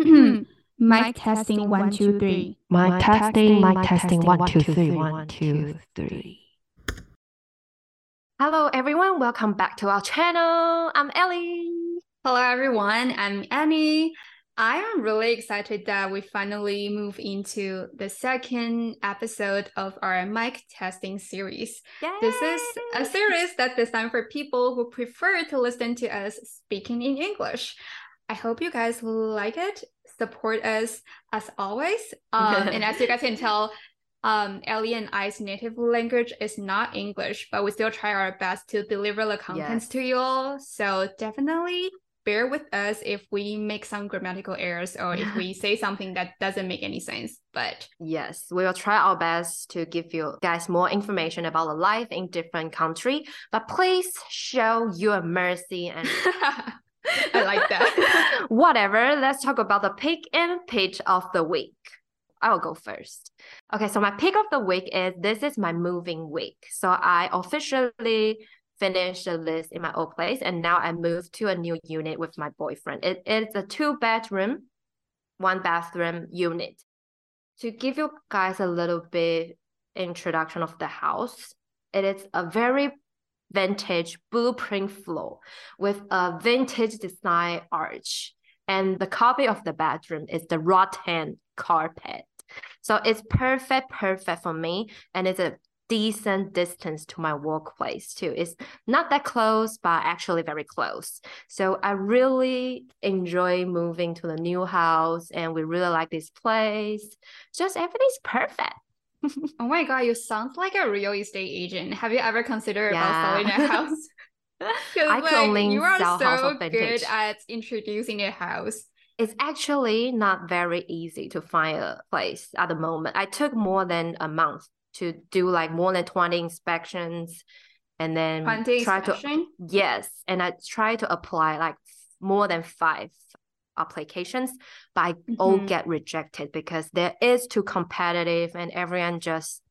Mm-hmm. mic testing one two three. Mic testing, mic testing, one, two, three, one, two, three. Hello, everyone. Welcome back to our channel. I'm Ellie. Hello, everyone. I'm Annie. I am really excited that we finally move into the second episode of our mic testing series. Yay! This is a series that's designed for people who prefer to listen to us speaking in English. I hope you guys like it. Support us as always. Um, and as you guys can tell, um, Ellie and I's native language is not English, but we still try our best to deliver the contents Yes. to you all. So definitely bear with us if we make some grammatical errors or if we say something that doesn't make any sense. But Yes, we will try our best to give you guys more information about the life in different country. But please show your mercy and I like that. Whatever. Let's talk about the pick and pitch of the week. I'll go first. Okay, so my pick of the week is this is my moving week. So I officially finished the list in my old place and now I moved to a new unit with my boyfriend. It is a two bedroom, one bathroom unit. To give you guys a little bit introduction of the house, it is a very vintage blueprint floor with a vintage design arch. And the copy of the bedroom is the rattan carpet. So it's perfect, perfect for me. And it's a decent distance to my workplace too. It's not that close, but actually very close. So I really enjoy moving to the new house and we really like this place. Just everything's perfect. oh my god, you sound like a real estate agent. Have you ever considered about selling a house? I can only you are sell so house good vintage. at introducing a house. It's actually not very easy to find a place at the moment. I took more than a month to do like more than 20 inspections and then try to inspection? yes, and I try to apply like more than 5 applications, but I all get rejected because there is too competitive and everyone just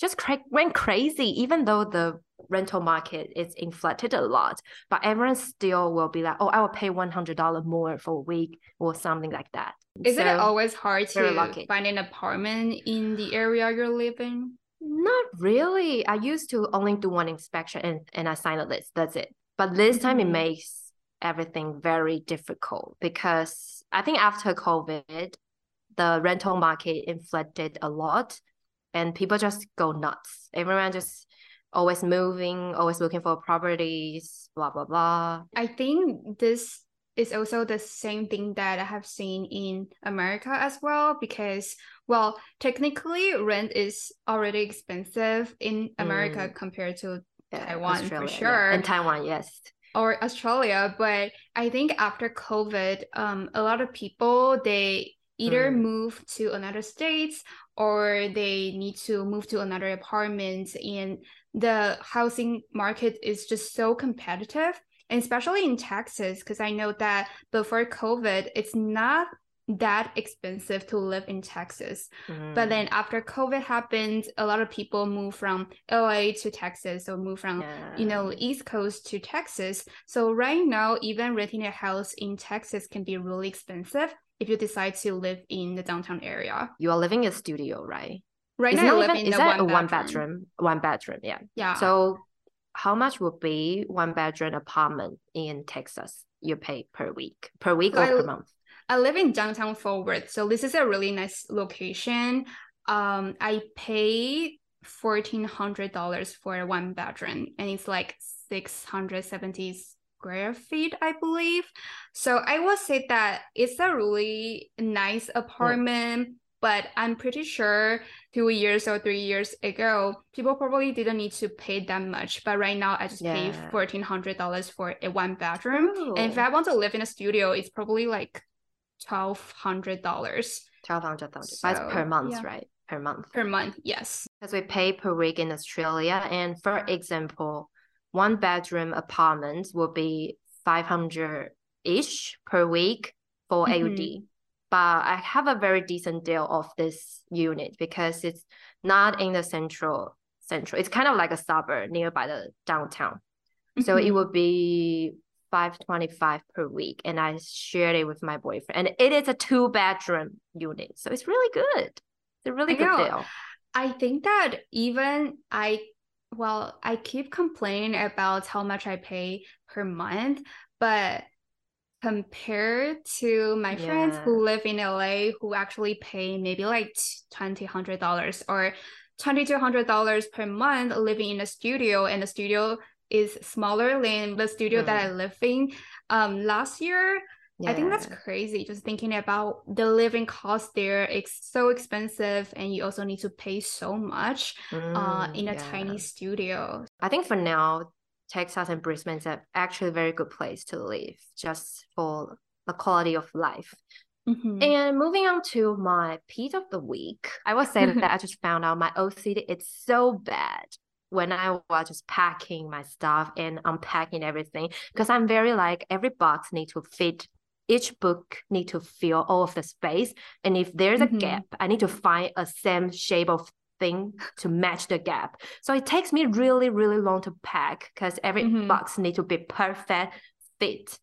just cra- went crazy even though the rental market is inflated a lot but everyone still will be like oh i will pay $100 more for a week or something like that. Isn't it always hard to find an apartment in the area you're living? not really. I used to only do one inspection and, and i sign a list. That's it. But this time it Mhm. makes everything very difficult because i think after covid the rental market inflated a lot and people just go nuts everyone just always moving always looking for properties blah blah blah I think this is also the same thing that I have seen in America as well because well technically rent is already expensive in America mm. compared to Yeah, Taiwan, for Australia, yeah. sure. and taiwan yes or Australia, but I think after COVID, um, a lot of people they either Mm. move to another states or they need to move to another apartment, and the housing market is just so competitive, and especially in Texas, because I know that before COVID, it's not that expensive to live in Texas. But Mm, then after COVID happened, a lot of people move from LA to Texas or move from you know east coast to texas. So right now even renting a house in texas can be really expensive if you decide to live in the downtown area. You are living in a studio right? Right It's now i live even- in is that one a one bedroom. bedroom one bedroom yeah. Yeah. So, how much would be one bedroom apartment in Texas you pay per week, per week or I- per month? I live in downtown fort worth so this is a really nice location. Um i pay $1400 for one bedroom and it's like 670 square feet i believe. So i will say that it's a really nice apartment but i'm pretty sure two years or three years ago people probably didn't need to pay that much but right now i just pay $1400 for a one bedroom. And if i want to live in a studio it's probably like $1200 Twelve hundred thousand. But it's per month, yeah. right? Per month. per month yes Because we pay per week in Australia, and for example, one bedroom apartment will be five hundred ish per week for Mhm. AUD. But I have a very decent deal of this unit because it's not in the central central. It's kind of like a suburb nearby the downtown. So it Mhm. would be 525 per week and I shared it with my boyfriend. And it is a two bedroom unit. So it's really good. It's a really I good know. deal. I think that even I, well, I keep complaining about how much I pay per month, but compared to my friends who live in LA who actually pay maybe like twenty hundred dollars or twenty two hundred dollars per month living in a studio and the studio is smaller than the studio that I live in. Um last year I think that's crazy. Just thinking about the living cost there, it's so expensive, and you also need to pay so much uh, Mm, in a yeah. tiny studio. I think for now, Texas and Brisbane is actually a very good place to live just for the quality of life. Mhm. And moving on to my piece of the week, I will say that I just found out my OCD it's so bad when I was just packing my stuff and unpacking everything because I'm very like every box need to fit each book need to fill all of the space and if there's a Mhm. gap I need to find a same shape of thing to match the gap so it takes me really really long to pack because every Mhm. box need to be perfect fit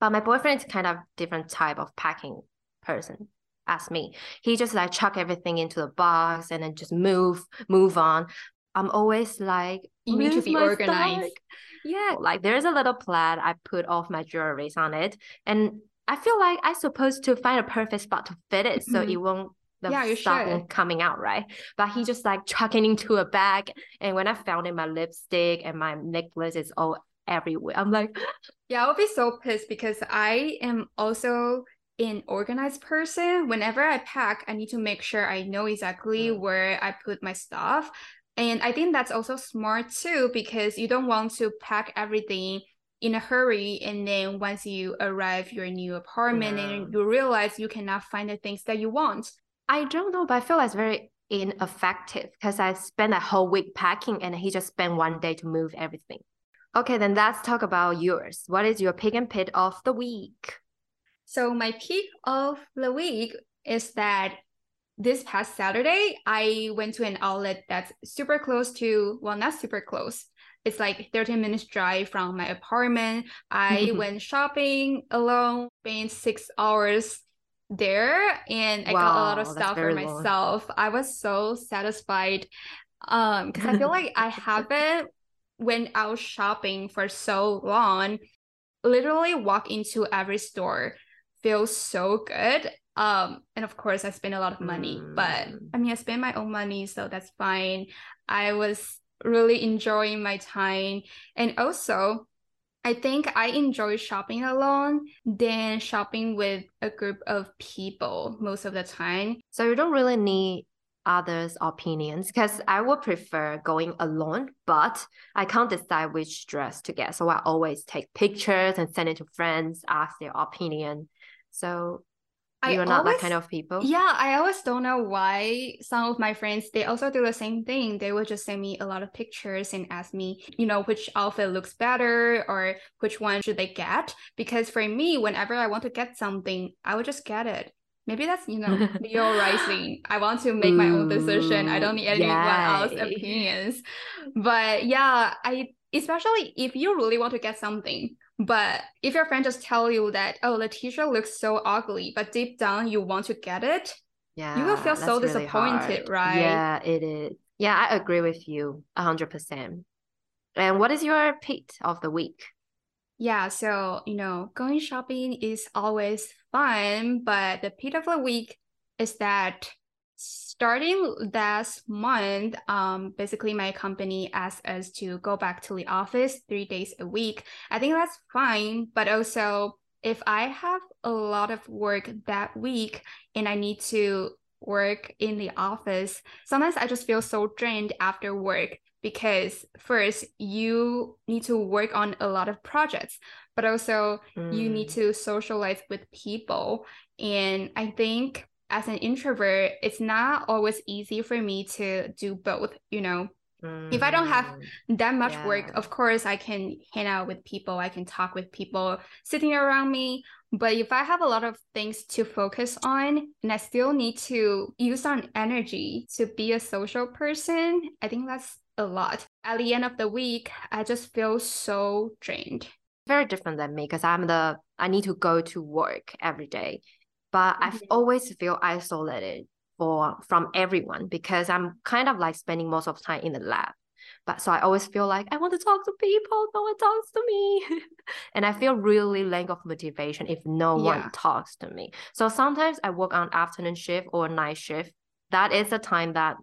but my boyfriend is kind of different type of packing person as me. He just like chuck everything into the box and then just move, move on. I'm always like, You need to be organized." stuff?" Yeah, like there's a little plaid. I put all of my jewelries on it, and I feel like I supposed to find a perfect spot to fit it, so Mhm. it won't. The Yeah, stuff won't coming out right, but he just like chucking into a bag, and when I found it, my lipstick and my necklace is all everywhere. I'm like, Yeah, I'll be so pissed because I am also an organized person. Whenever I pack, I need to make sure I know exactly Mm. where I put my stuff. And I think that's also smart too because you don't want to pack everything in a hurry and then once you arrive your new apartment Yeah. and you realize you cannot find the things that you want. I don't know, but I feel like it's very ineffective because I spent a whole week packing and he just spent one day to move everything. Okay, then let's talk about yours. What is your pick and pit of the week? So my pick of the week is that this past Saturday, I went to an outlet that's super close to, well, not super close. It's like 13 minutes drive from my apartment. I went shopping alone, spent six hours there, and I got a lot of stuff for very long. myself. I was so satisfied um because I feel like I haven't went out shopping for so long. Literally walk into every store feels so good. Um, and of course I spend a lot of money, but Mm. I mean I spend my own money, so that's fine. I was really enjoying my time. And also I think I enjoy shopping alone than shopping with a group of people most of the time. So you don't really need others' opinions because I would prefer going alone, but I can't decide which dress to get. So I always take pictures and send it to friends, ask their opinion. So I you're not always- that kind of people? Yeah, I always don't know why some of my friends they also do the same thing. They will just send me a lot of pictures and ask me, you know, which outfit looks better or which one should they get. Because for me, whenever I want to get something, I would just get it. Maybe that's you know Leo rising. I want to make my own decision. I don't need anyone else's opinions. But yeah, I especially if you really want to get something, but if your friend just tell you that oh the t-shirt looks so ugly, but deep down you want to get it, Yeah, you will feel so really disappointed, hard. right? Yeah, it is. Yeah, I agree with you a hundred percent. And what is your pick of the week? Yeah, so you know, going shopping is always fun, but the peak of the week is that starting last month, um, basically my company asked us to go back to the office three days a week. I think that's fine, but also if I have a lot of work that week and I need to work in the office, sometimes I just feel so drained after work because first you need to work on a lot of projects, but also you need Mm, to socialize with people. And I think as an introvert, it's not always easy for me to do both, you know. if I don't have mm, That much work, of course, I can hang out with people, I can talk with people sitting around me. But if I have a lot of things to focus on and I still need to use on energy to be a social person, I think that's a lot. At the end of the week, I just feel so drained. very different than me because I'm the I need to go to work every day. But mm-hmm. I've always feel isolated for from everyone because I'm kind of like spending most of the time in the lab. But so I always feel like I want to talk to people, no one talks to me. and I feel really lack of motivation if no yeah. one talks to me. So sometimes I work on afternoon shift or night shift. That is the time that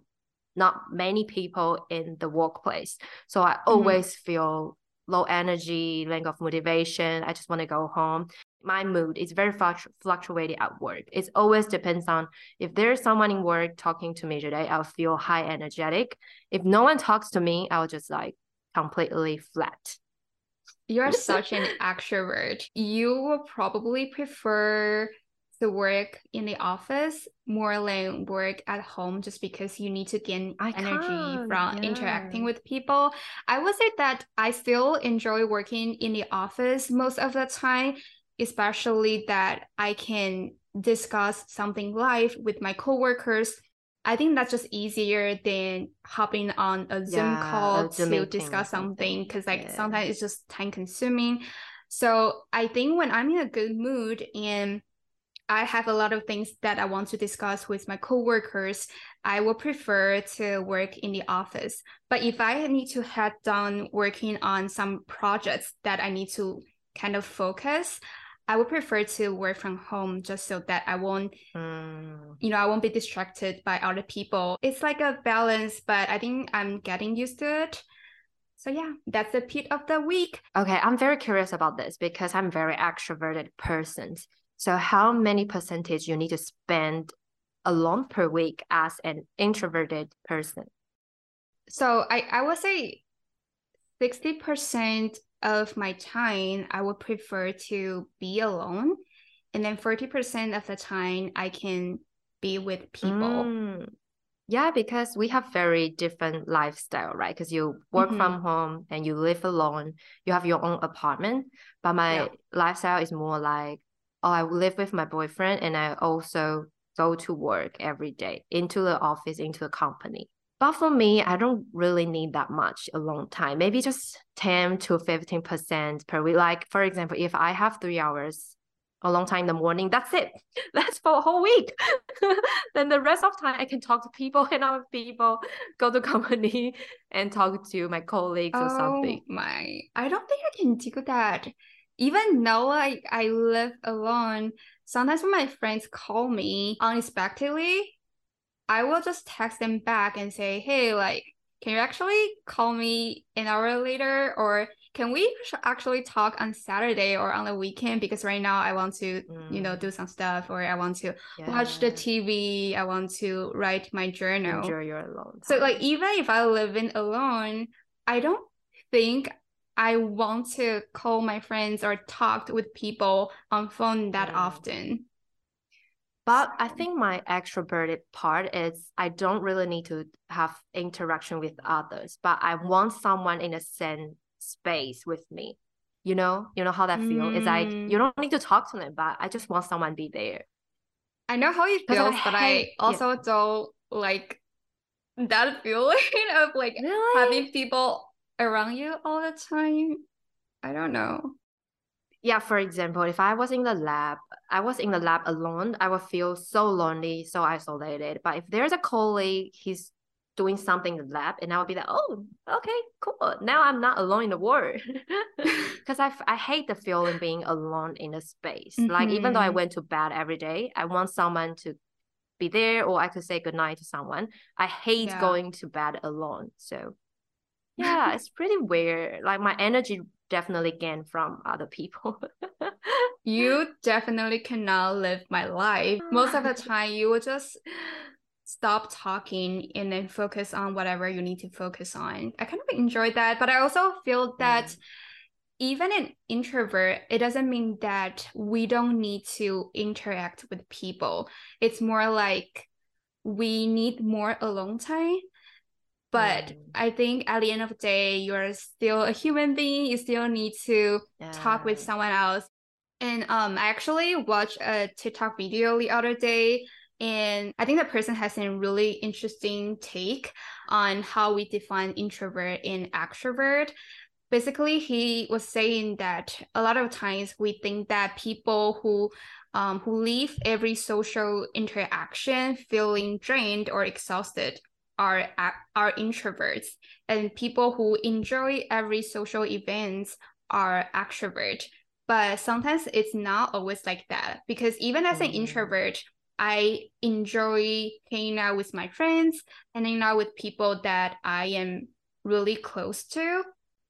not many people in the workplace. So I mm-hmm. always mm-hmm. feel low energy, lack of motivation. I just want to go home. My mood is very fluctuated at work. It always depends on if there's someone in work talking to me today, I'll feel high energetic. If no one talks to me, I'll just like completely flat. You're such an extrovert. You will probably prefer to work in the office more than work at home just because you need to gain I energy can, from yeah. interacting with people. I would say that I still enjoy working in the office most of the time, especially that I can discuss something live with my coworkers. I think that's just easier than hopping on a Zoom yeah, call a Zoom to discuss something because like yeah. sometimes it's just time consuming. So I think when I'm in a good mood and I have a lot of things that I want to discuss with my coworkers. I will prefer to work in the office. But if I need to head down working on some projects that I need to kind of focus, I would prefer to work from home just so that I won't, mm. you know, I won't be distracted by other people. It's like a balance, but I think I'm getting used to it. So yeah, that's the pit of the week. Okay, I'm very curious about this because I'm very extroverted person. So how many percentage you need to spend alone per week as an introverted person? So I, I would say 60% of my time I would prefer to be alone. And then 40% of the time I can be with people. Mm. Yeah, because we have very different lifestyle, right? Because you work mm-hmm. from home and you live alone, you have your own apartment. But my yeah. lifestyle is more like oh, I live with my boyfriend and I also go to work every day into the office, into the company. But for me, I don't really need that much a long time. Maybe just 10 to 15% per week. Like, for example, if I have three hours a long time in the morning, that's it. That's for a whole week. then the rest of time I can talk to people and other people, go to company and talk to my colleagues oh, or something. My I don't think I can do that even though I, I live alone, sometimes when my friends call me unexpectedly, I will just text them back and say, hey, like, can you actually call me an hour later? Or can we actually talk on Saturday or on the weekend? Because right now I want to, mm. you know, mm. do some stuff or I want to yeah. watch the TV. I want to write my journal. Enjoy your alone. Time. So like even if I live in alone, I don't think I want to call my friends or talk with people on phone that often. But I think my extroverted part is I don't really need to have interaction with others, but I want someone in the same space with me. You know, you know how that feels. Mm. It's like you don't need to talk to them, but I just want someone be there. I know how it feels, I but hate, I also yeah. don't like that feeling of like really? having people around you all the time. I don't know. Yeah, for example, if I was in the lab, I was in the lab alone, I would feel so lonely, so isolated. But if there's a colleague, he's doing something in the lab, and I would be like, oh, okay, cool. Now I'm not alone in the world. Because I, I hate the feeling being alone in a space. Mm-hmm. Like, even though I mm-hmm. went to bed every day, I want someone to be there or I could say goodnight to someone. I hate yeah. going to bed alone. So yeah, it's pretty weird. Like my energy definitely gain from other people. you definitely cannot live my life. Most of the time, you will just stop talking and then focus on whatever you need to focus on. I kind of enjoy that, but I also feel that. Mm. Even an introvert, it doesn't mean that we don't need to interact with people. It's more like we need more alone time but. I think at the end of the day, you're still a human being. You still need to yeah. talk with someone else. And um, I actually watched a TikTok video the other day, and I think that person has a really interesting take on how we define introvert and extrovert. basically he was saying that a lot of times we think that people who um, who leave every social interaction feeling drained or exhausted are are introverts and people who enjoy every social events are extrovert. But sometimes it's not always like that because even as an mm-hmm. introvert i enjoy hanging out with my friends and hanging out with people that i am really close to.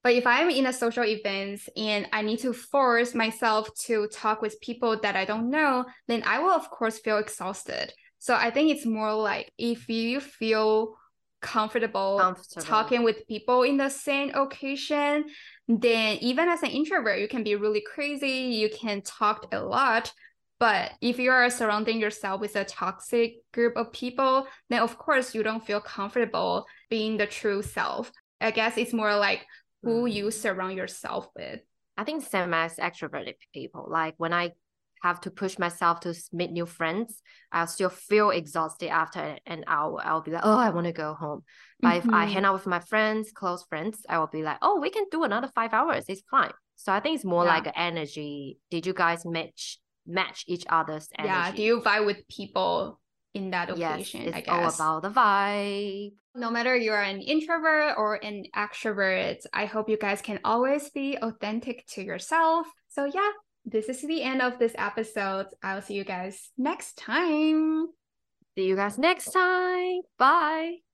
But if I'm in a social event and I need to force myself to talk with people that I don't know, then I will of course feel exhausted. So I think it's more like if you feel comfortable, comfortable. talking with people in the same occasion, then even as an introvert, you can be really crazy. You can talk a lot. But if you are surrounding yourself with a toxic group of people, then of course you don't feel comfortable being the true self. I guess it's more like who you mm. surround yourself with. I think same as extroverted people. Like when I have to push myself to meet new friends, I'll still feel exhausted after an hour. I'll be like, oh, I want to go home. But mm-hmm. if I hang mm-hmm. out with my friends, close friends, I will be like, oh, we can do another five hours. It's fine. So I think it's more yeah. like energy. Did you guys match match each other's energy? Yeah. Do you vibe with people in that occasion. Yes, it's all about the vibe. No matter you're an introvert or an extrovert, I hope you guys can always be authentic to yourself. So yeah, this is the end of this episode. I'll see you guys next time. See you guys next time. Bye.